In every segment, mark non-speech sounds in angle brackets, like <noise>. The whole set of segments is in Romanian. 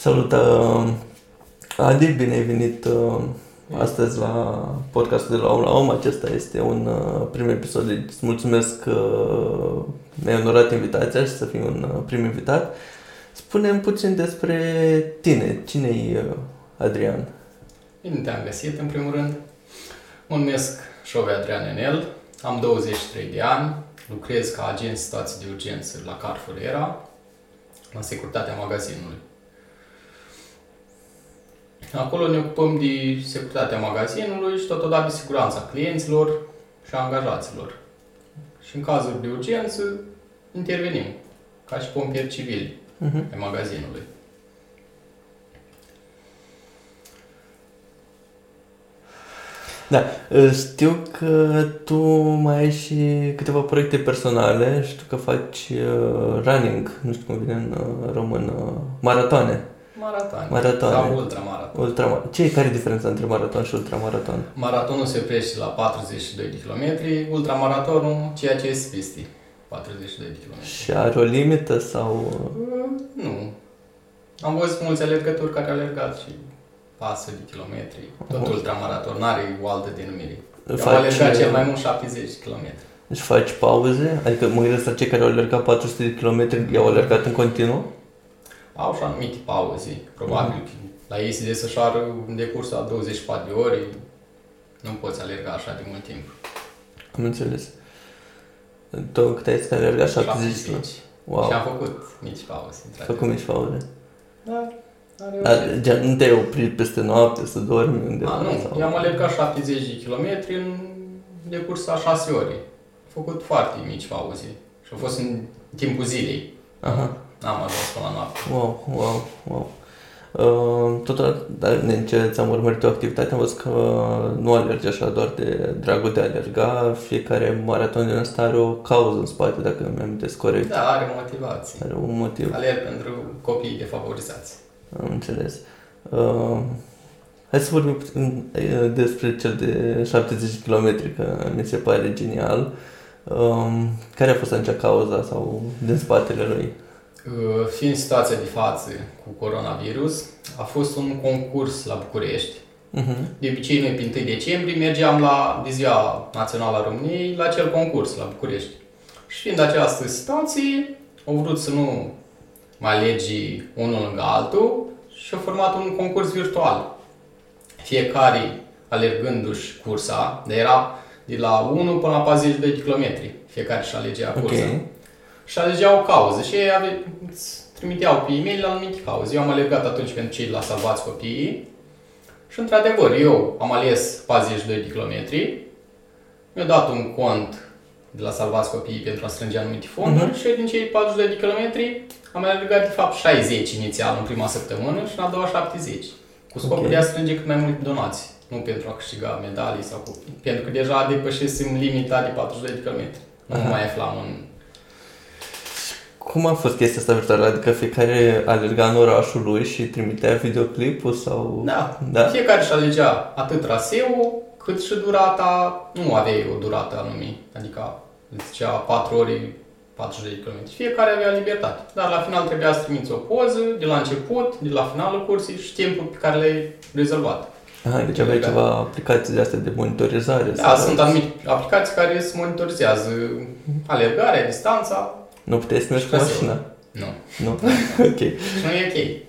Salut, uh, Adi, bine ai venit uh, astăzi la podcastul de la om la om. Acesta este un uh, prim episod, deci îți mulțumesc că mi-ai onorat invitația și să fii un uh, prim invitat. Spune-mi puțin despre tine. Cine-i uh, Adrian? Bine te-am găsit, în primul rând. Mă numesc Șove Adrian Enel, am 23 de ani, lucrez ca agent situații de urgență la Carrefour Era, la securitatea magazinului. Acolo ne ocupăm de securitatea magazinului și totodată de siguranța clienților și a angajaților. Și în cazuri de urgență intervenim, ca și pompieri civili Uh-huh. pe magazinului. Da, uh, știu că tu mai ai și câteva proiecte personale, știu că faci uh, running, nu știu cum vine în uh, română, maratoane. Maraton. Maratoane. Sau ultramaraton. Ultra, ce e care e diferența între maraton și ultramaraton? Maratonul se oprește la 42 de km, ultramaratonul ceea ce este peste 42 de km. Și are o limită sau... Nu. Am văzut mulți alergători care au alergat și pasă de kilometri. Tot Aha. ultramaraton, n-are o altă denumire. Eu am Faci, alergat cel uh, mai mult 70 de km. Deci faci pauze? Adică mă gândesc la cei care au alergat 400 de km, i-au alergat în continuu? Au și anumite pauze. Probabil Mhm. că la ei se desfășoară în decursul a 24 de ore. Nu poți alerga așa de mult timp. Am înțeles. Tu cât ai zis că ai alergat 70 de km? Wow, Și am făcut mici pauze. ai făcut mici pauze. Da, am Dar reușit. gen, nu te-ai oprit peste noapte să dormi undeva? A, nu, sau... eu am alergat 70 de km în decurs a 6 ore. Am făcut foarte mici pauze. Și a fost în timpul zilei. Aha. N-am ajuns până la noapte. Wow, wow, wow. Uh, totodată, dar din ce ți-am urmărit o activitate, am văzut că nu alergi așa doar de dragul de a alerga, fiecare maraton din asta are o cauză în spate, dacă îmi amintesc corect. Da, are motivație. Are un motiv, Alerg pentru copiii defavorizați. am înțeles. Uh, hai să vorbim puțin uh, despre cel de 70 km, că mi se pare genial. Um, care a fost atunci cauza sau din spatele lui? Uh, Fiind situația de față cu coronavirus, a fost un concurs la București. Uh-huh. De obicei, noi, pe 1 decembrie, mergeam la de Ziua Națională a României la acel concurs la București. Și fiind această situație, au vrut să nu mai alegi unul lângă altul și au format un concurs virtual. Fiecare alergându-și cursa, de era de la 1 până la 42 de kilometri. Fiecare și alegea cursa. Ok. Și alegeau o cauză și ei ave, îți trimiteau pe e-mail la anumite cauze. Eu am alergat atunci pentru cei de la Salvați Copiii și într-adevăr eu am ales 42 de kilometri, mi-a dat un cont de la Salvați Copiii pentru a strânge anumite fonduri Mhm. și eu din cei 42 de kilometri am alergat de fapt 60 inițial în prima săptămână și în a doua 70. Cu scopul Ok. de a strânge cât mai multe donații. Nu pentru a câștiga medalii sau cu... Pentru că deja depășesem limita de 42 de kilometri. Nu Aha. mai aflam în Cum a fost chestia asta virtuală? Adică fiecare alerga în orașul lui și trimitea videoclipul sau... Da. Da? Fiecare își alegea atât traseul, cât și durata, nu aveai o durată anume, adică îți zicea 4 ore, 40 de km. Fiecare avea libertate. Dar la final trebuia să trimiți o poză de la început, de la finalul cursii și timpul pe care l-ai rezolvat. Aha, deci aveai ceva aplicații de astea de monitorizare? Da, sau- sunt anumite aplicații care îți monitorizează alergarea, distanța. Nu puteai să mergi cu Și traseul. mașina? Nu. Nu? <laughs> ok. Și nu e ok.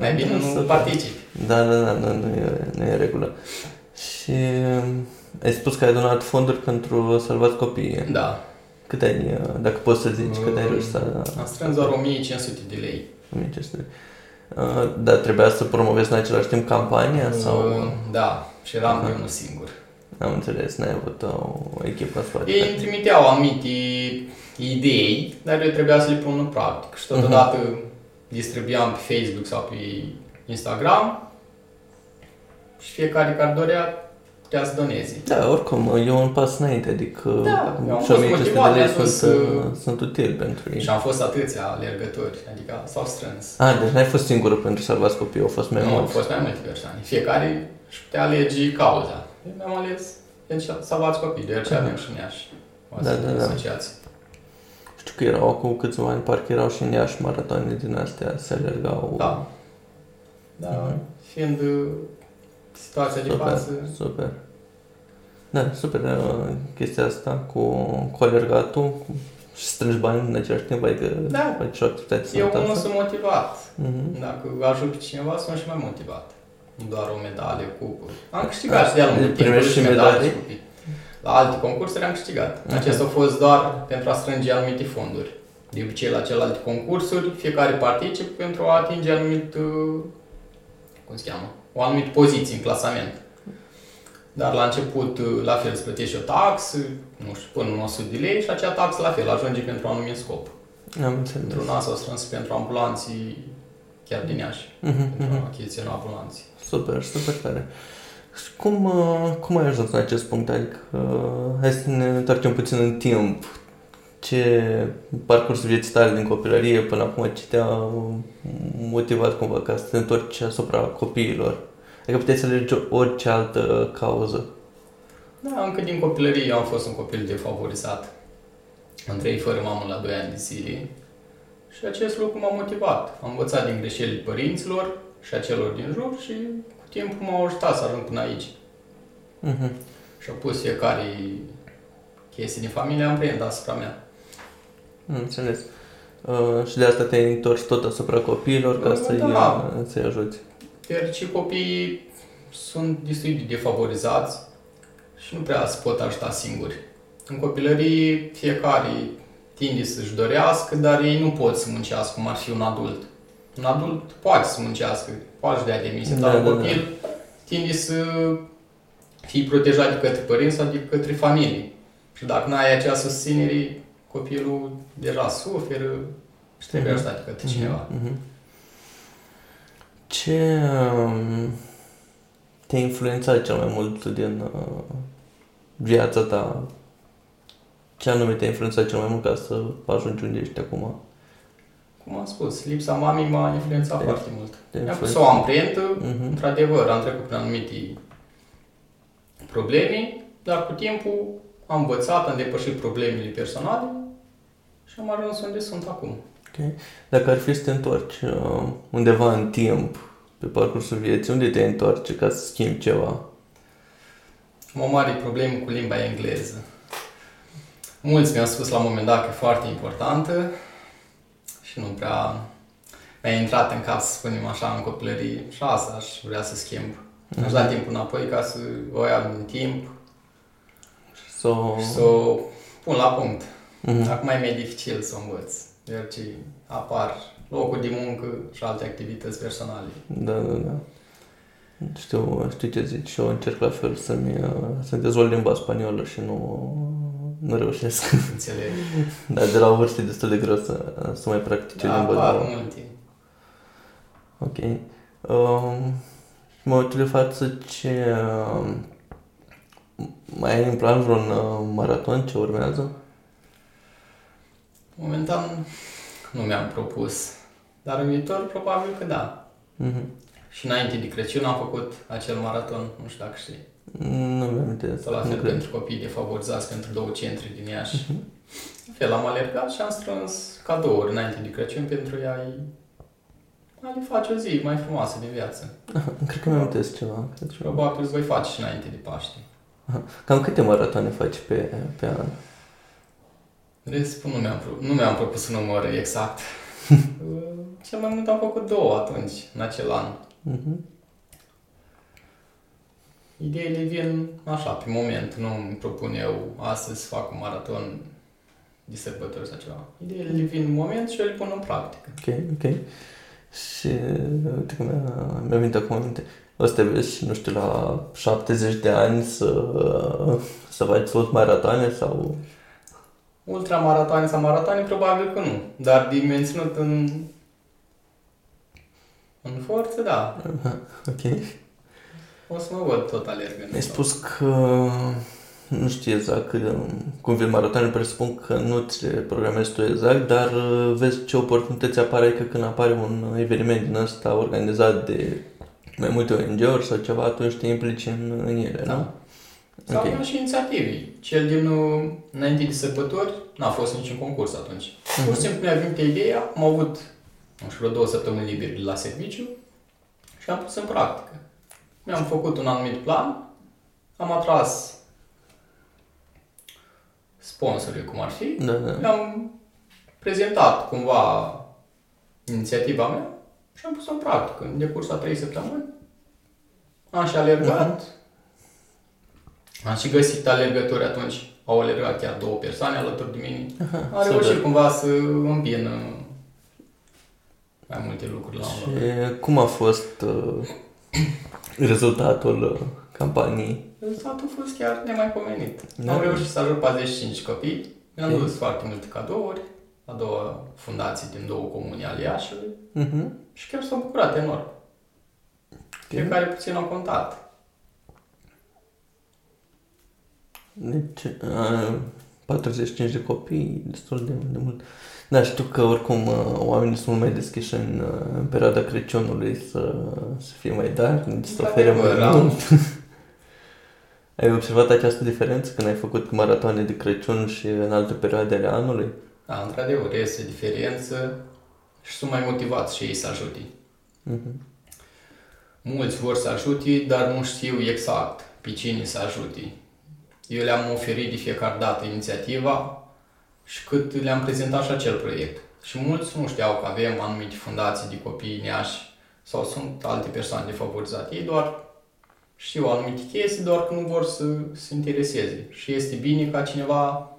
Mai bine Super. nu participi. Da, da, da, nu, nu, e, nu e în regulă. Și um, ai spus că ai donat fonduri pentru salvați copiii. Da. Cât ai, uh, dacă poți să zici, cât ai reușit să... Am strâns doar 1500 de lei. 1500? Uh, Dar trebuia să promovezi în același timp campania sau... Uh, Da, și eram Aha. de unul singur. Am înțeles, n-ai avut o, o echipă în spate. Ei îmi trimiteau anumite idei, dar eu trebuia să le pun în practică. Și totodată distribuiam pe Facebook sau pe Instagram și fiecare care dorea putea să doneze. Da, oricum, e un pas înainte, adică Da, eu am și fost 1500 de motivat, lei mi-a spus sunt, că- uh, sunt utili pentru ei. Și am fost atâția alergători, adică s-au strâns. A, deci n-ai fost singurul pentru salvați copii, au fost mai Nu, au mulți. fost mai multe persoane. Fiecare își putea alege cauza. Eu mi-am ales pentru salvați copii, deoarece avem și în Iași. O Da, da, da. asociație. Știu că erau acum câțiva ani, parcă erau și în Iași maratoane din astea, se alergau. Da. Dar Mhm. fiind uh, situația de Super, față, super. Da, super uh, chestia asta cu, cu alergatul cu, și strângi bani în același timp, adică Da. faci o activitate eu unul sănătoasă. sunt motivat. Mhm. Dacă ajut pe cineva, sunt și mai motivat. Nu doar o medalie, cupă. Am câștigat și de-a lungul Primești timpului și și medalii medalii? Și cupii. La alte concursuri am câștigat. Mhm. Acestea au fost doar pentru a strânge anumite fonduri. De obicei, la celelalte concursuri, fiecare participă pentru a atinge anumit, uh, cum se cheamă, o anumită poziție în clasament. Dar la început, uh, la fel, îți plătești o taxă, nu știu, până în 100 de lei și acea taxă, la fel, ajunge pentru un anumit scop. Am înțeles. Pentru nas au strâns pentru ambulanții chiar din Iași, Mhm, pentru mhm. achiziționul ambulanții. Super, super tare. Și cum, uh, cum ai ajuns în acest punct? Adică, uh, hai să ne întoarcem puțin în timp. Ce parcursul vieții tale din copilărie până acum, ce te-a motivat cumva ca să te întorci asupra copiilor? Adică puteți să alegi orice altă cauză. Da, încă din copilărie eu am fost un copil defavorizat. Am trăit fără mamă la 2 ani de zile și acest lucru m-a motivat. Am învățat din greșelile părinților și a celor din jur și cu timpul m-au ajutat să ajung până aici. Mhm. Și au pus fiecare chestie din familie, am prins asupra mea. Am înțeles. Uh, și de asta te-ai întors tot asupra copiilor ca Da, să-i, da. uh, să-i ajuți. Deoarece copiii sunt destul de defavorizați și nu prea se pot ajuta singuri. În copilărie, fiecare tinde să-și dorească, dar ei nu pot să muncească cum ar fi un adult. Un adult poate să muncească, poate să dea demisia, Da, dar un da, copil tinde să fie protejat de către părinți sau de către familie. Și dacă nu ai acea susținere, copilul deja suferă și trebuie Mhm. ajutat de către cineva. Mhm. Ce um, te-a influențat cel mai mult din uh, viața ta? Ce anume te-a influențat cel mai mult ca să ajungi unde ești acum? Cum am spus, lipsa mamei m-a influențat Te- foarte mult. Te-a Mi-a pus influențat? o amprentă, Mhm. într-adevăr, am trecut prin anumite probleme, dar cu timpul am învățat, am depășit problemele personale și am ajuns unde sunt acum. Dacă ar fi să te întorci uh, undeva în timp, pe parcursul vieții, unde te întoarce ca să schimbi ceva? Am o mare problemă cu limba engleză. Mulți mi-au spus la un moment dat că e foarte importantă și nu prea mi-a intrat în cap, să spunem așa, în copilărie și asta aș vrea să schimb. Aș da timpul înapoi ca să o iau în timp Sau... și să o pun la punct. Mhm. Acum e mai dificil să o învăț, deoarece apar locuri de muncă și alte activități personale. Da, da, da. Știu, știu ce zici și eu încerc la fel să-mi, uh, să dezvolt limba spaniolă și nu, nu reușesc. Înțeleg. <laughs> Dar de la o vârstă e destul de greu să, să mai practice Da, limba. apar Da. multe. Ok. Um, mă uit de față ce... Um, mai ai în plan vreun uh, maraton ce urmează? Momentan nu mi-am propus, dar în viitor probabil că da. Mhm. Și înainte de Crăciun am făcut acel maraton, nu știu dacă știi. Nu mi-am amintesc. Sau la nu fel cred. pentru copii defavorizați pentru două centre din Iași. La fel, am alergat și am strâns cadouri înainte de Crăciun pentru a-i a le face o zi mai frumoasă de viață. <laughs> Cred că mi-am amintesc ceva. Cred că... Probabil îți voi face și înainte de Paște. Cam câte maratoane faci pe, pe an? Restul nu mi-am, pro- nu mi-am propus un număr exact. Uh, <laughs> Cel mai mult am făcut două atunci, în acel an. Mhm. Ideile vin așa, pe moment. Nu îmi propun eu astăzi să fac un maraton de sărbători sau ceva. Ideile le vin în moment și eu le pun în practică. Ok, ok. Și uite că mi-a, mi-a venit acum aminte. O să te vezi, nu știu, la 70 de ani să, să faci tot maratoane sau... Ultramaratoane sau maratoane, probabil că nu. Dar de menținut în, în forță, da. Ok. O să mă văd tot alergând. Mi-ai spus că nu știu exact că, cum vin maratoane, presupun că nu ți le programezi tu exact, dar uh, vezi ce oportunități apare că când apare un eveniment din ăsta organizat de mai multe ONG-uri sau ceva, atunci te implici în, în ele, Da. nu? Sau Ok. okay. și inițiative. Cel din uh, înainte de sărbători n-a fost niciun concurs atunci. Pur și simplu mi-a venit ideea, am avut, nu știu, vreo două săptămâni libere de la serviciu și am pus în practică. Mi-am făcut un anumit plan, am atras sponsorii, cum ar fi, Da, da. le-am prezentat cumva inițiativa mea și am pus-o în practică în decursul a trei săptămâni. Am și alergat. Am și găsit alergători atunci. Au alergat chiar două persoane alături de mine. Am super. reușit cumva să îmbină mai multe lucruri la un Și loc. cum a fost uh, rezultatul uh, campaniei? Rezultatul a fost chiar nemaipomenit. Da. Am reușit să ajut 45 copii. Mi-am Ok. dus foarte multe cadouri la două fundații din două comuni ale Iașiului Mhm. și chiar s-au bucurat enorm. Fiecare puțin au contat. Deci, uh, 45 de copii, destul de, de mult. Da, știu că oricum uh, oamenii sunt mult mai deschiși în, uh, în perioada Crăciunului să, să fie mai darnici, să ofere mai Într-adevăr, da. mult. <laughs> Ai observat această diferență când ai făcut maratoane de Crăciun și în alte perioade ale anului? Da, într-adevăr, este diferență și sunt mai motivați și ei să ajute. Mhm. Mulți vor să ajute, dar nu știu exact pe cine să ajute. Eu le-am oferit de fiecare dată inițiativa și cât le-am prezentat și acel proiect. Și mulți nu știau că avem anumite fundații de copii neași sau sunt alte persoane defavorizate. Ei doar știu anumite chestii, doar că nu vor să se intereseze. Și este bine ca cineva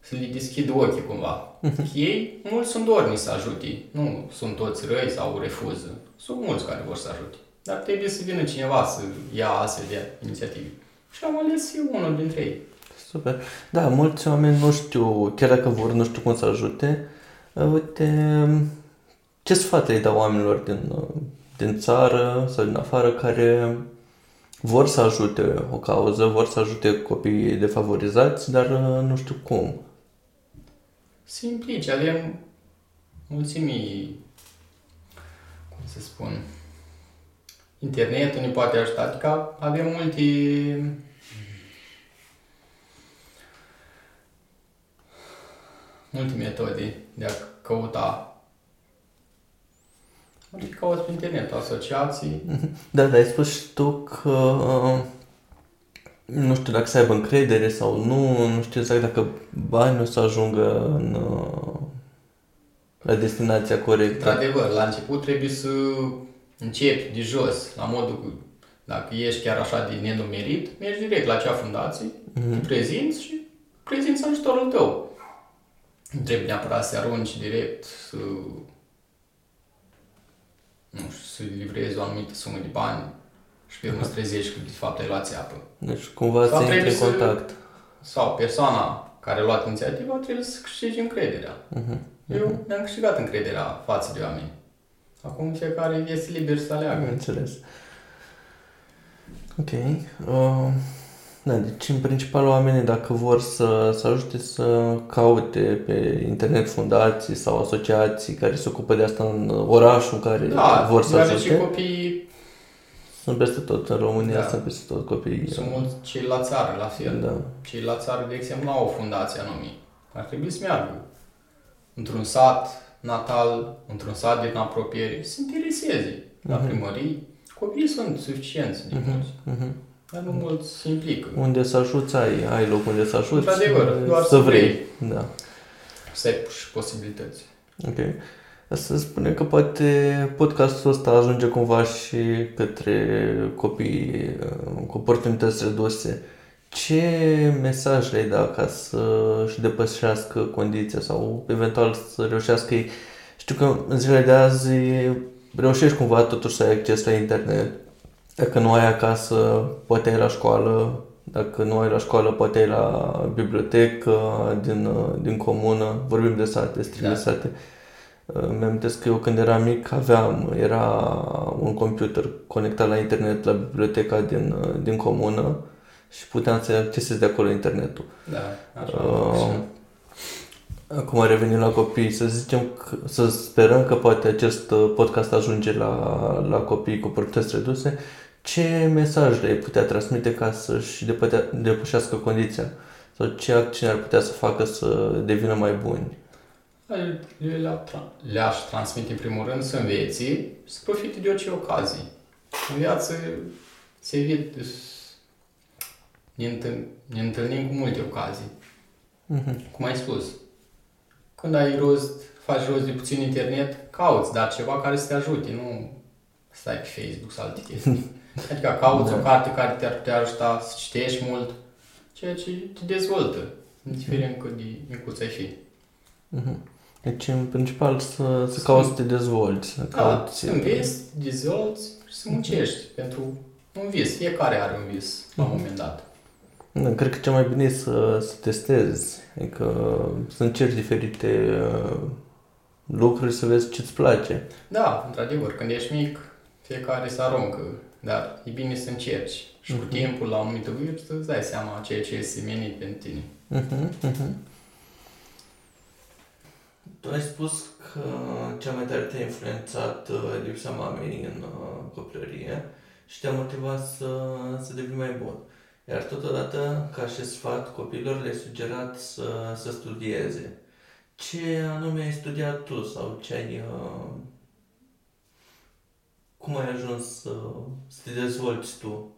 să le deschidă ochii cumva. Ei, mulți sunt dorni să ajute. Nu sunt toți răi sau refuză. Sunt mulți care vor să ajute. Dar trebuie să vină cineva să ia astfel de inițiative. Și am ales eu unul dintre ei. Super. Da, mulți oameni nu știu, chiar dacă vor, nu știu cum să ajute. Uh, Uite, ce sfat îi dau oamenilor din, uh, din țară sau din afară care vor să ajute o cauză, vor să ajute copiii defavorizați, dar uh, nu știu cum. Se implice, avem mulțimii, cum să spun, internetul ne poate ajuta, adică avem multe multe metode de a căuta. Adică cauți pe internet asociații, Da, <laughs> dar ai spus și tu că uh, nu știu dacă să aibă încredere sau nu, nu știu exact dacă banii o să ajungă în, uh, la destinația corectă. Într-adevăr, la început trebuie să începi de jos, la modul că dacă ești chiar așa de nenumerit, mergi direct la acea fundație, te prezinți și prezinți ajutorul tău. Nu trebuie neapărat să arunci direct, să nu știu, să livrezi o anumită sumă de bani și pe urmă să trezești că de fapt ai luat țeapă. Deci cumva Sau să intri trebuie în să- contact. Sau persoana care a luat inițiativa trebuie să câștige încrederea. Mhm. Eu mi-am câștigat încrederea față de oameni. Acum fiecare este liber să aleagă. Am înțeles. Ok. Uh, da, deci în principal oamenii dacă vor să, să ajute să caute pe internet fundații sau asociații care se ocupă de asta în orașul în care Da, vor să deoarece ajute. copiii Sunt peste tot, în România Da. sunt peste tot copiii. sunt mulți cei la țară, la fel. Da. Cei la țară, de exemplu, nu au o fundație anume. Ar trebui să meargă într-un sat natal, într-un sat din apropiere, să se intereseze la Mhm. primării. Copiii sunt suficienți de mulți, Mhm. Dar nu mulți se implică. Unde să ajuți, ai, ai loc unde să ajuți. Într-adevăr, doar să să vrei. Da. Să ai și posibilități. Ok. Să spune că poate podcastul ăsta ajunge cumva și către copii uh, cu oportunități reduse. Ce mesaj le-ai da ca să-și depășească condiția sau eventual să reușească ei? Știu că în zilele de azi reușești cumva totuși să ai acces la internet. Dacă nu ai acasă, poate ai la școală. Dacă nu ai la școală, poate ai la bibliotecă din, din comună. Vorbim de sate, strict de Da. sate. Îmi amintesc că eu când eram mic aveam, era un computer conectat la internet la biblioteca din, din comună și puteam să accesez de acolo internetul. Da, așa. Uh, Acum revenim la copii, să zicem, că, să sperăm că poate acest uh, podcast ajunge la, la copii cu oportunități reduse. Ce mesaj le putea transmite ca să-și depătea- depășească condiția? Sau ce acțiuni ar putea să facă să devină mai buni? Le- Le-a tra- le-aș transmite în primul rând să învețe și să profite de orice ocazie. În viață se evit, ne, întâln, ne întâlnim cu multe ocazii. Mhm. Cum ai spus, când ai rost, faci rost de puțin internet, cauți, dar ceva care să te ajute, nu stai pe Facebook sau alte chestii. <laughs> Adică cauți Da. o carte care te-ar putea ajuta să citești mult, ceea ce te dezvoltă, indiferent cât de micuț ai fi. Mhm. Deci, în principal, să, să Să- cauți să te dezvolți. Să Da, cauți... să înveți, să dezvolți și să muncești pentru un vis. Fiecare are un vis la un moment dat. Da, cred că cel mai bine e să, să testezi, adică să încerci diferite uh, lucruri, să vezi ce-ți place. Da, într-adevăr, când ești mic, fiecare se aruncă, dar e bine să încerci. Și cu Mhm. timpul, la o anumită vârstă, îți dai seama ceea ce este menit pentru tine. Mhm, mhm. Tu ai spus că cea mai tare te-a influențat uh, lipsa mamei în uh, copilărie și te-a motivat să, să devii mai bun. Iar totodată, ca și sfat copilor, le-ai sugerat să, să studieze. Ce anume ai studiat tu sau ce ai... Uh, cum ai ajuns să, să te dezvolți tu?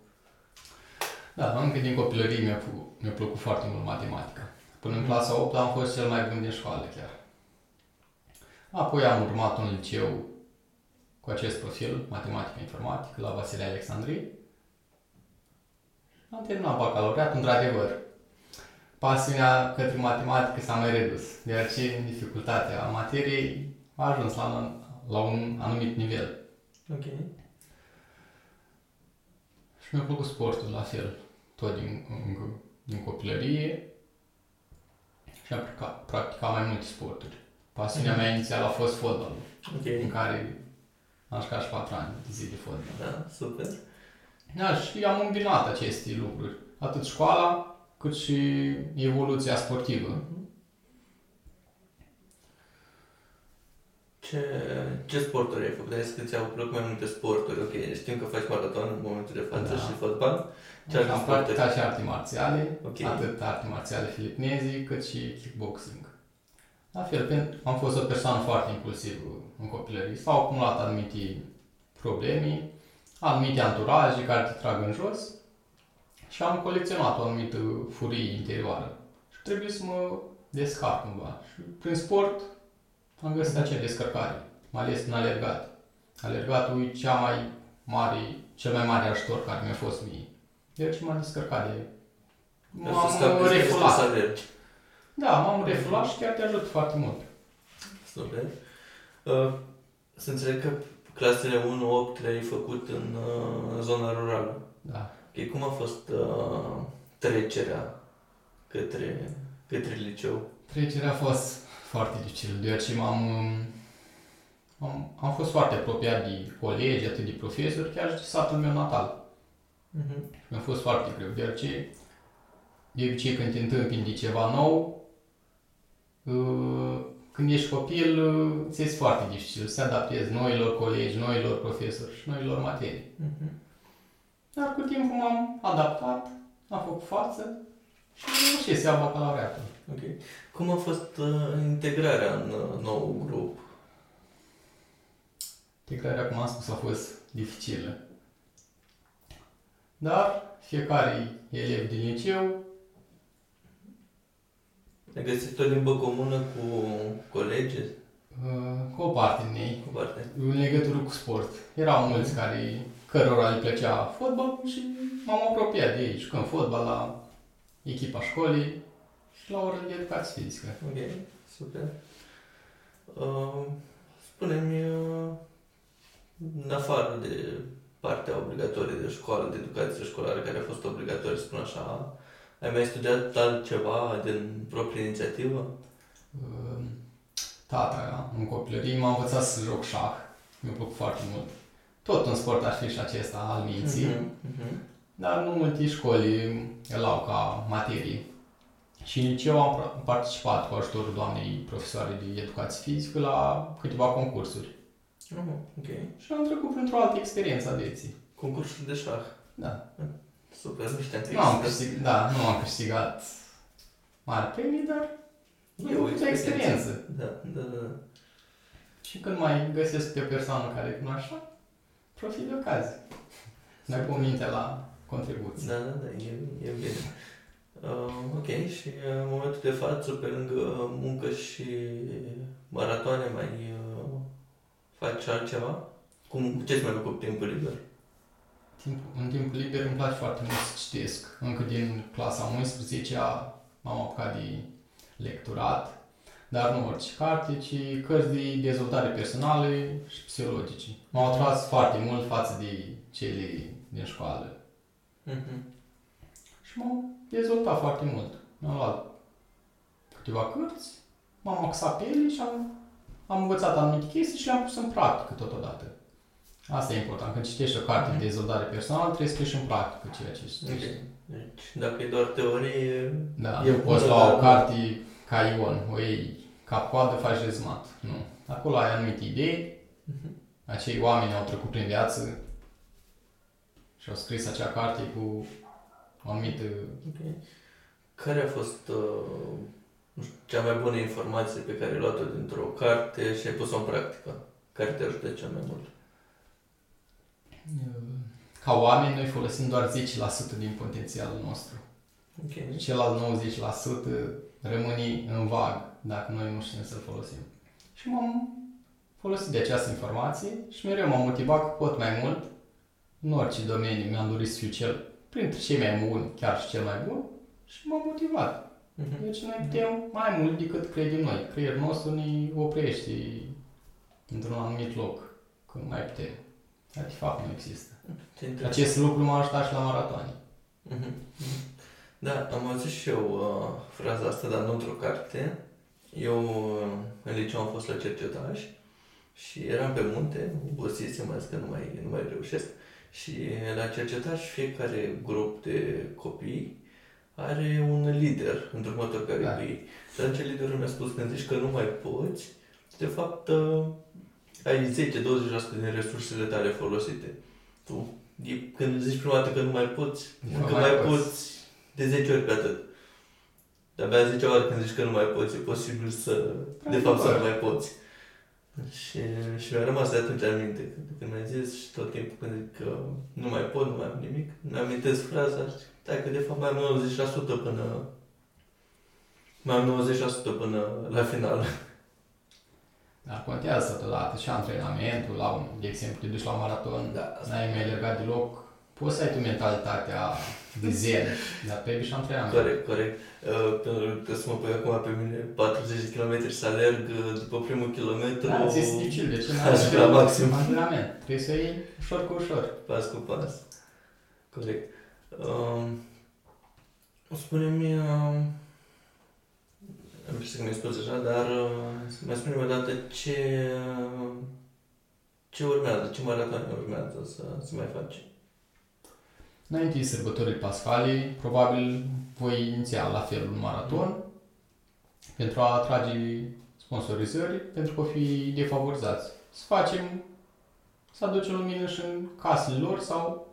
Da, încă din copilărie mi-a, fu- mi-a plăcut foarte mult matematica. Până în clasa 8 am fost cel mai bun din școală chiar. Apoi am urmat un liceu cu acest profil, matematică informatică, la Vasile Alexandrii. Am terminat bacalaureat, într-adevăr. Pasiunea către matematică s-a mai redus, deoarece dificultatea materiei a ajuns la un, la un anumit nivel. Ok. Și mi-a plăcut sportul la fel, tot din, încă din copilărie. Și am practicat, practicat mai multe sporturi. Pasiunea mea inițială a fost fotbalul, în Ok. care am jucat și 4 ani de zi de fotbal. Da, super. Da, și am îmbinat aceste lucruri, atât școala, cât și evoluția sportivă. Ce, ce sporturi ai făcut? Ai zis că ți-au plăcut mai multe sporturi, ok. Știm că faci maraton în momentul de față Da. și fotbal. Ce alte am sporturi? practicat și arte marțiale, Ok. atât arte marțiale filipinezi, cât și kickboxing. La fel, pen- am fost o persoană foarte impulsivă în copilărie. S-au acumulat anumite probleme, anumite anturaje care te trag în jos și am colecționat o anumită furie interioară. Și trebuie să mă descarc cumva. Și prin sport am găsit acea descărcare, mai ales în alergat. Alergatul e cea mai mare, cel mai mare ajutor care mi-a fost mie. Deci m-am descărcat de... Ca să M-am scapi de stres, să refulat. alergi. Da, m-am refulat și chiar te ajută foarte mult. Super. Uh, să înțeleg că clasele 1-8 le-ai făcut în uh, zona rurală. Da. Ok, cum a fost uh, trecerea către, către liceu? Trecerea a fost foarte dificil, deoarece m-am, um, am, am fost foarte apropiat de colegi, atât de profesori, chiar și de satul meu natal. Mhm. Mi-a fost foarte greu, deoarece de obicei când te întâmpini de ceva nou, uh, când ești copil, uh, ți este foarte dificil să te adaptezi noilor colegi, noilor profesori și noilor materii. Mhm. Dar cu timpul m-am adaptat, am făcut față și am reușit să iau bacalaureatul. Ok. Cum a fost uh, integrarea în uh, nou grup? Integrarea, cum am spus, a fost dificilă. Dar fiecare elev din liceu, Ai găsit o limbă comună cu colegii? uh, cu o parte din ei, Cu parte? în legătură cu sport. Erau mulți care, cărora le plăcea fotbal și m-am apropiat de ei, jucând fotbal la echipa școlii și la orele de educație fizică. Ok, super. Uh, spune-mi, uh, în afară de partea obligatorie de școală, de educație școlară, care a fost obligatorie, să spun așa, ai mai studiat altceva din proprie inițiativă? Uh, Tata, în copilărie, m-a învățat să joc șah. Mi-a plăcut foarte mult. Tot un sport ar fi și acesta al minții. Mhm, mhm. Dar nu multe școli îl au ca materie. Și în liceu am pra- participat cu ajutorul doamnei profesoare de educație fizică la câteva concursuri. Mhm, ok. Și am trecut printr-o altă experiență a vieții. Concursul de șah. Da. Super, nu știam că Nu am există. câștigat, da, nu am câștigat mari premii, dar E o experiență. experiență. Da, da, da. Și când mai găsesc pe o persoană care e cum așa, profit de ocazie. Ne pun mintea la contribuții. Da, da, da, e, e bine. Uh, ok, și uh, în momentul de față, pe lângă muncă și maratoane, mai uh, faci altceva? Cum, cu ce îți mai ocupi timpul liber? Timp, în timpul liber îmi place foarte mult să citesc. Încă din clasa 11 m-am apucat de lecturat, dar nu orice carte, ci cărți de dezvoltare personală și psihologice. M-au atras foarte mult față de cele din școală. Mm-hmm. Și m-am dezvoltat foarte mult. Mi-am luat câteva cărți, m-am axat pe ele și am, am învățat anumite chestii și le-am pus în practică totodată. Asta e important. Când citești o carte de dezvoltare personală, trebuie să pui și în practică ceea ce citești. Ok. Deci, dacă e doar teorie, Da, E nu poți bună, lua dar- o carte ca Ion, o iei ca coadă, faci rezumat. Nu. Acolo ai anumite idei, Mhm. acei oameni au trecut prin viață și au scris acea carte cu o anumită... ok. Care a fost uh, nu știu, cea mai bună informație pe care ai luat-o dintr-o carte și ai pus-o în practică? Care te ajută cel mai mult? Ca oameni, noi folosim doar 10% din potențialul nostru. Ok. Celălalt 90% rămâne în vag dacă noi nu știm să-l folosim. Și m-am folosit de această informație și mereu m-am motivat că pot mai mult. În orice domeniu mi-am dorit să fiu cel printre cei mai buni, chiar și cel mai bun, și m-am motivat. Mhm. Deci noi putem mai mult decât credem noi. Creierul nostru ne oprește într-un anumit loc, când mai putem. Dar de fapt nu există. Ce interesant. Acest lucru m-a ajutat și la maratoane. Mhm. Mhm. Da, am auzit și eu uh, fraza asta, dar nu într-o carte. Eu uh, în liceu am fost la cercetaj și eram pe munte, obosisem, mai zis că nu mai, nu mai reușesc. Și la cercetaj fiecare grup de copii are un lider într-un următor care Da. da. cu ei. Și atunci liderul mi-a spus, când zici că nu mai poți, de fapt uh, ai 10-20% din resursele tale folosite. Tu, e, când zici prima dată că nu mai poți, De încă fapt, mai mai poți. poți de 10 ori pe atât. De-abia 10 ori când zici că nu mai poți, e posibil să, de Practic, fapt, să doar. nu mai poți. Și, și mi-a rămas de atunci aminte, când, când mi-ai zis și tot timpul când zic că nu mai pot, nu mai am nimic, mi-amintesc fraza și stai că de fapt mai am 90% până mai am 90% până la final. <laughs> Dar contează totodată și antrenamentul, la un, de exemplu, te duci la un maraton, Da, asta n-ai mai alergat deloc, poți să ai tu mentalitatea de zen, dar trebuie și antrenament. Corect, corect. Uh, pentru că să mă pui acum pe mine 40 de km să alerg uh, după primul kilometru. Da, ți este dificil, de ce nu Aș vrea maxim. Antrenament. Trebuie să iei ușor cu ușor. Pas cu pas. Corect. Um, spune-mi, uh, nu știu că mi-ai spus deja, dar uh, mai spune-mi o dată ce, uh, ce urmează, ce maratoane urmează să, să mai faci. Înainte de sărbătorile pascale, probabil voi iniția la fel un maraton pentru a atrage sponsorizări, pentru că o fi defavorizați. Să facem, să aducem lumină și în casele lor sau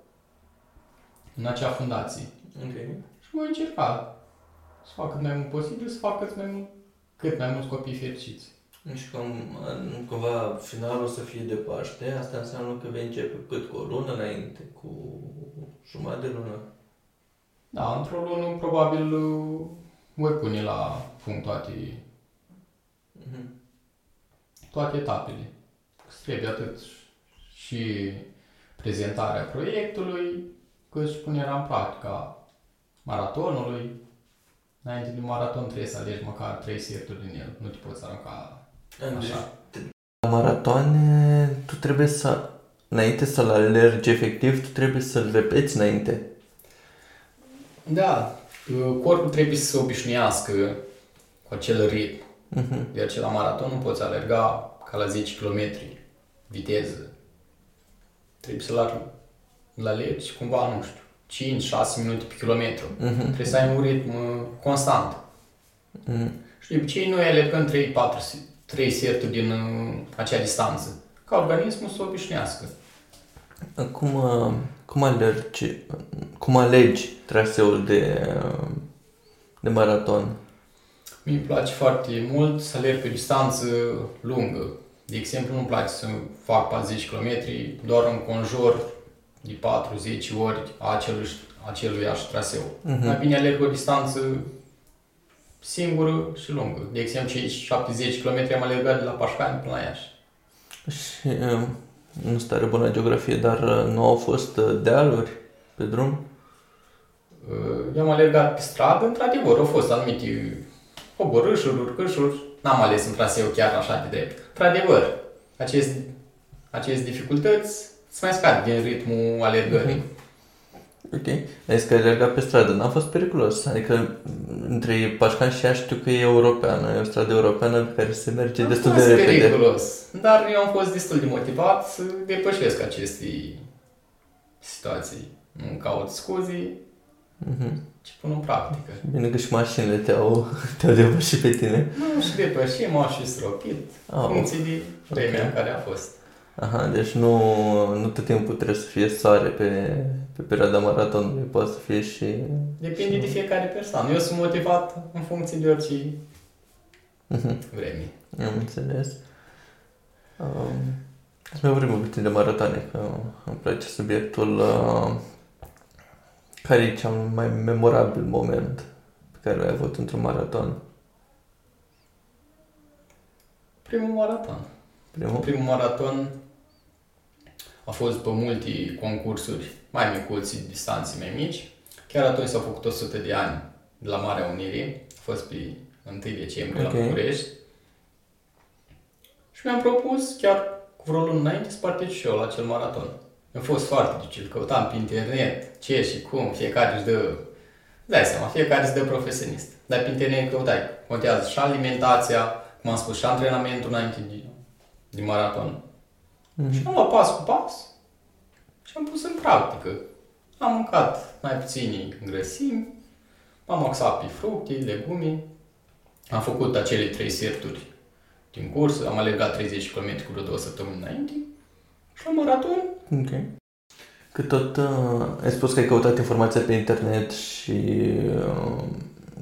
în acea fundație. Ok. Și voi încerca să fac cât mai mult posibil, să fac cât mai mult, cât mai mulți copii fericiți. Și cum, uh, cumva finalul să fie de Paște, asta înseamnă că vei începe cât cu o lună înainte, cu jumătate de lună. Da, într-o lună probabil uh, voi pune la punct toate, Mhm. toate etapele. Că trebuie atât și prezentarea proiectului, cât și punerea în practică a maratonului. Înainte de maraton trebuie să alegi măcar 3 seturi din el. Nu te poți arunca Deci, așa. La maratoane, tu trebuie să, înainte să-l alergi efectiv, tu trebuie să-l repeți înainte. Da, corpul trebuie să se obișnuiască cu acel ritm. Mhm. Iar ce la maraton nu poți alerga ca la 10 km viteză. Trebuie să-l ar- îl alergi cumva, nu știu, 5-6 minute pe kilometru. Mhm. Trebuie să ai un ritm uh, constant. Mhm. Și de obicei noi alergăm 3-4 se- 3 seturi din uh, acea distanță. Ca organismul să se obișnuiască. Cum, uh, cum alergi, cum alegi traseul de, uh, de maraton? Mie îmi place foarte mult să alerg pe o distanță lungă, De exemplu, nu-mi place să fac 40 km doar în conjur de 4-10 ori a acelui, aceluiași traseu. Mhm. Mai bine alerg o distanță singură și lungă. De exemplu, cei 70 km am alergat de la Pașcani până la Iași. Și um, nu sunt tare bună la geografie, dar uh, nu au fost uh, dealuri pe drum? Uh, Eu am alergat pe stradă, într-adevăr, au fost anumite coborâșuri, urcășuri. N-am ales un traseu chiar așa de drept. Într-adevăr, acest, aceste dificultăți îți mai scad din ritmul alergării. Ok. Ai zis că ai alergat pe stradă. N-a fost periculos? Adică m, între Pașcan și Iași știu că e europeană, e o stradă europeană pe care se merge A destul de fost repede. periculos, dar eu am fost destul de motivat să depășesc aceste situații. Nu caut scuze, Mhm. ci pun în practică. Bine că și mașinile te-au, <laughs> te-au depășit pe tine. Nu, și depășim, am și stropit, Ah, în funcție de vremea ok. în care a fost. Aha, deci nu, nu tot timpul trebuie să fie soare pe, pe perioada maratonului, poate să fie și... Depinde de fiecare persoană. Eu sunt motivat în funcție de orice Mhm. vreme. Am înțeles. Um, să mai vorbim puțin de maratoane, că îmi place subiectul. Uh, care e cel mai memorabil moment pe care l-ai avut într-un maraton? Primul maraton. Primul? Primul maraton a fost pe multe concursuri mai micuți, distanțe mai mici. Chiar atunci s-au făcut 100 de ani de la Marea Unire. A fost pe 1 decembrie Ok. la București. Și mi-am propus, chiar cu vreo lună înainte, să particip și eu la acel maraton. A fost foarte dificil, căutam pe internet ce și cum, fiecare își dă... Dai seama, fiecare își dă profesionist. Dar pe internet căutai, contează și alimentația, cum am spus, și antrenamentul înainte de, de maraton. Și Mhm. am luat pas cu pas și am pus în practică. Am mâncat mai puțini grăsimi, m-am axat pe fructe, legume, am făcut acele trei serturi din curs, am alergat 30 km cu vreo două săptămâni înainte și la maraton Ok. Că tot uh, ai spus că ai căutat informația pe internet și uh,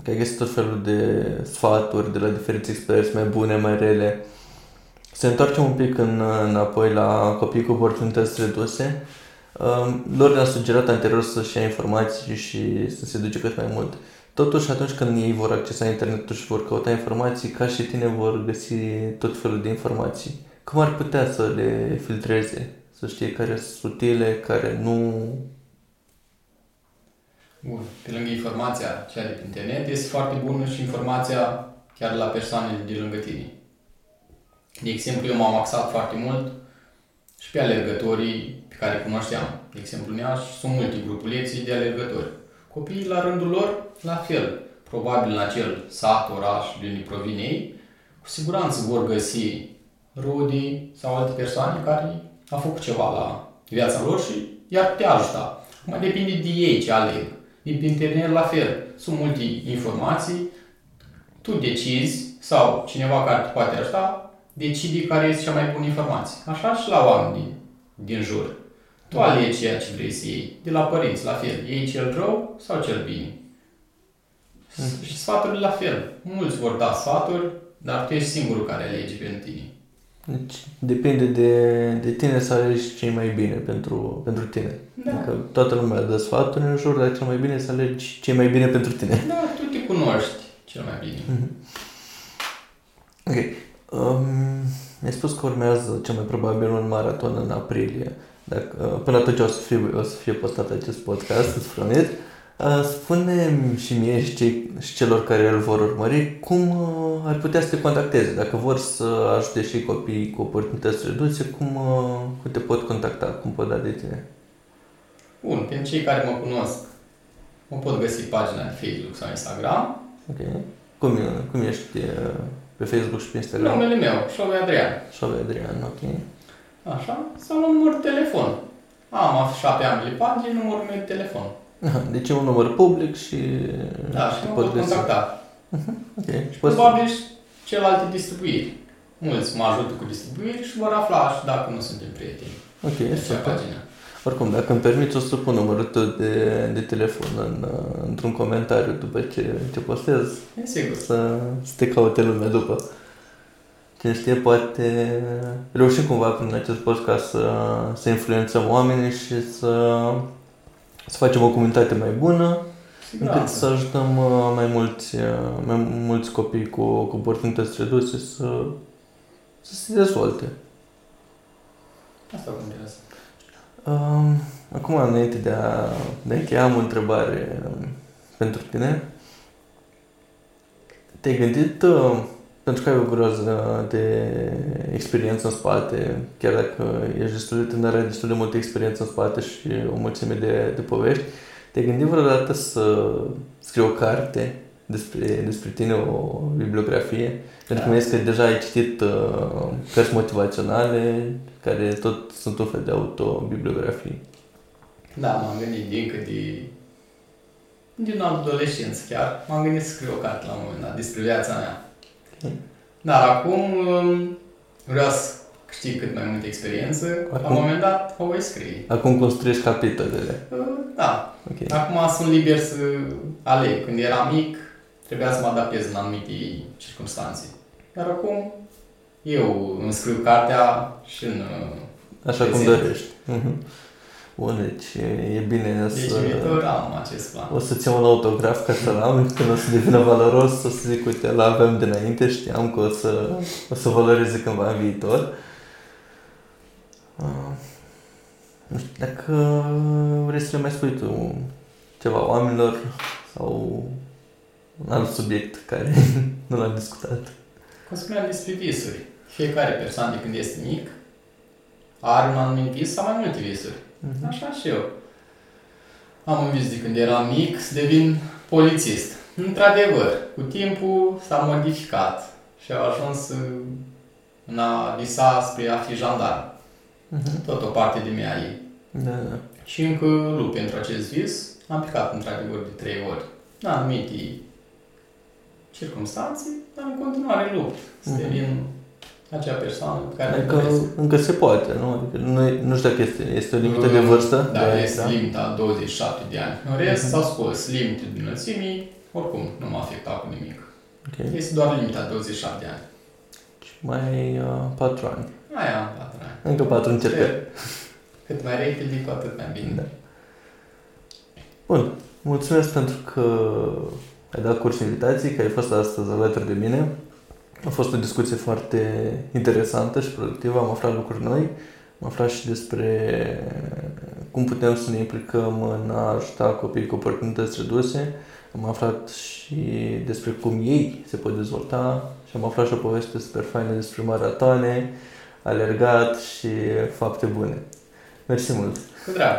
că ai găsit tot felul de sfaturi de la diferiți experți, mai bune, mai rele. Să ne întoarcem un pic în, înapoi la copiii cu oportunități reduse. Uh, lor le-a sugerat anterior să-și ia informații și să se duce cât mai mult. Totuși, atunci când ei vor accesa internetul și vor căuta informații, ca și tine vor găsi tot felul de informații. Cum ar putea să le filtreze? Să știe care sunt utile, care nu... Bun. Pe lângă informația cea de pe internet, este foarte bună și informația chiar de la persoanele de lângă tine. De exemplu, eu m-am axat foarte mult și pe alergătorii pe care îi cunoșteam. De exemplu, în Iași sunt multe grupuleții de alergători. Copiii, la rândul lor, la fel. Probabil în acel sat, oraș, de unde provin ei, cu siguranță vor găsi rudii sau alte persoane care au făcut ceva la viața lor și i-ar putea ajuta. Mai depinde de ei ce aleg. Din pe internet la fel. Sunt multe informații, tu decizi sau cineva care te poate ajuta, decide care este cea mai bună informație. Așa și la oameni din, din jur. Tu alegi ceea ce vrei să iei. De la părinți, la fel. Iei cel rău sau cel bine. Și sfaturile la fel. Mulți vor da sfaturi, dar tu ești singurul care alege pentru tine. Deci depinde de, de tine să alegi ce mai bine pentru, pentru tine. Da. Adică toată lumea dă sfaturi în jur, dar cel mai bine să alegi ce mai bine pentru tine. Da, tu te cunoști cel mai bine. Ok. Um, mi-ai spus că urmează cel mai probabil un maraton în aprilie. Dacă, uh, până atunci o să fie, o să fie postat acest podcast, îți promit. Uh, spune și mie și, cei, și celor care îl vor urmări cum uh, ar putea să te contacteze. Dacă vor să ajute și copiii cu oportunități reduse, cum, uh, cum te pot contacta, cum pot da de tine. Bun, pentru cei care mă cunosc, mă pot găsi pagina de Facebook sau Instagram. Ok. Cum, cum ești uh, pe Facebook și pe Instagram? Numele meu, Șove Adrian. Șove Adrian, ok. Așa? Sau un număr de telefon. Am afișat pe ambele pagini numărul meu de telefon. Aha, Deci e un număr public și Da, și te mă pot pot găsi. contacta. Ok. Și Poți- probabil și celelalte distribuiri. Mulți mă ajută cu distribuiri și vor afla și dacă nu suntem prieteni. Ok, Pe acea super. pagină. Oricum, dacă îmi permiți, o să pun numărul tău de, de telefon în, uh, într-un comentariu după ce, ce postez, E sigur. să, să te caute lumea după. Ok. Cine știe, poate reușim cumva prin acest podcast să, să influențăm oamenii și să, să facem o comunitate mai bună, încât să ajutăm uh, mai mulți, uh, mai mulți copii cu, cu oportunități reduse să, să se dezvolte. Asta contează. Um, acum, înainte de a, de a încheia, am o întrebare um, pentru tine. Te-ai gândit, uh, pentru că ai o groază de experiență în spate, chiar dacă ești destul de tânăr, ai destul de multă experiență în spate și o mulțime de, de povești, te-ai gândit vreodată să scrii o carte despre, despre tine, o bibliografie? Pentru că mi că deja ai citit uh, cărți motivaționale care tot sunt un fel de autobibliografii. Da, m-am gândit din cât de... din adolescență chiar. M-am gândit să scriu o carte la un moment dat despre viața mea. Okay. Dar acum um, vreau să câștig cât mai multă experiență. Acum, la un moment dat o voi scrie. Acum construiești capitolele. Uh, da. Okay. Acum sunt liber să aleg. Când eram mic, trebuia să mă adaptez în anumite circunstanțe. Dar acum eu îmi scriu cartea și în Așa cum dorești. Uh-huh. Bun, deci e bine deci să... Deci am acest plan. O să-ți iau un autograf ca să-l am, <laughs> când o să devină valoros, o să zic, uite, l-aveam dinainte, știam că o să, o să valoreze cândva în viitor. Uh, nu știu, dacă vrei să le mai spui tu ceva oamenilor sau un alt subiect care <laughs> nu l-am discutat. Cum spuneam despre visuri. Fiecare persoană de când este mic are un anumit vis sau mai multe visuri. Uh-huh. Așa și eu. Am un vis de când eram mic să devin polițist. Într-adevăr, cu timpul s-a modificat și au ajuns în a visa spre a fi jandarm. Uh-huh. Tot o parte de mea ei. Da, da. Și încă lupt pentru acest vis. Am picat într-adevăr de trei ori. În anumite circunstanțe, dar în continuare lupt să uh-huh. Devin acea persoană pe care adică încă se poate, nu? Adică nu, nu știu dacă este, este o limită de vârstă. Da, de, este da? limita 27 de ani. În rest uh-huh. s-au scos limite de înălțimii, oricum nu m-a afectat cu nimic. Okay. Este doar limita 27 de ani. Și mai uh, 4 ani. Mai am 4 ani. Încă 4 încercări. Cât mai repede, cu atât mai bine. Da. Bun. Mulțumesc pentru că ai dat curs invitații, că ai fost astăzi alături de mine. A fost o discuție foarte interesantă și productivă, am aflat lucruri noi, am aflat și despre cum putem să ne implicăm în a ajuta copiii cu oportunități reduse, am aflat și despre cum ei se pot dezvolta și am aflat și o poveste super faină despre maratoane, alergat și fapte bune. Mersi mult! Cu drag!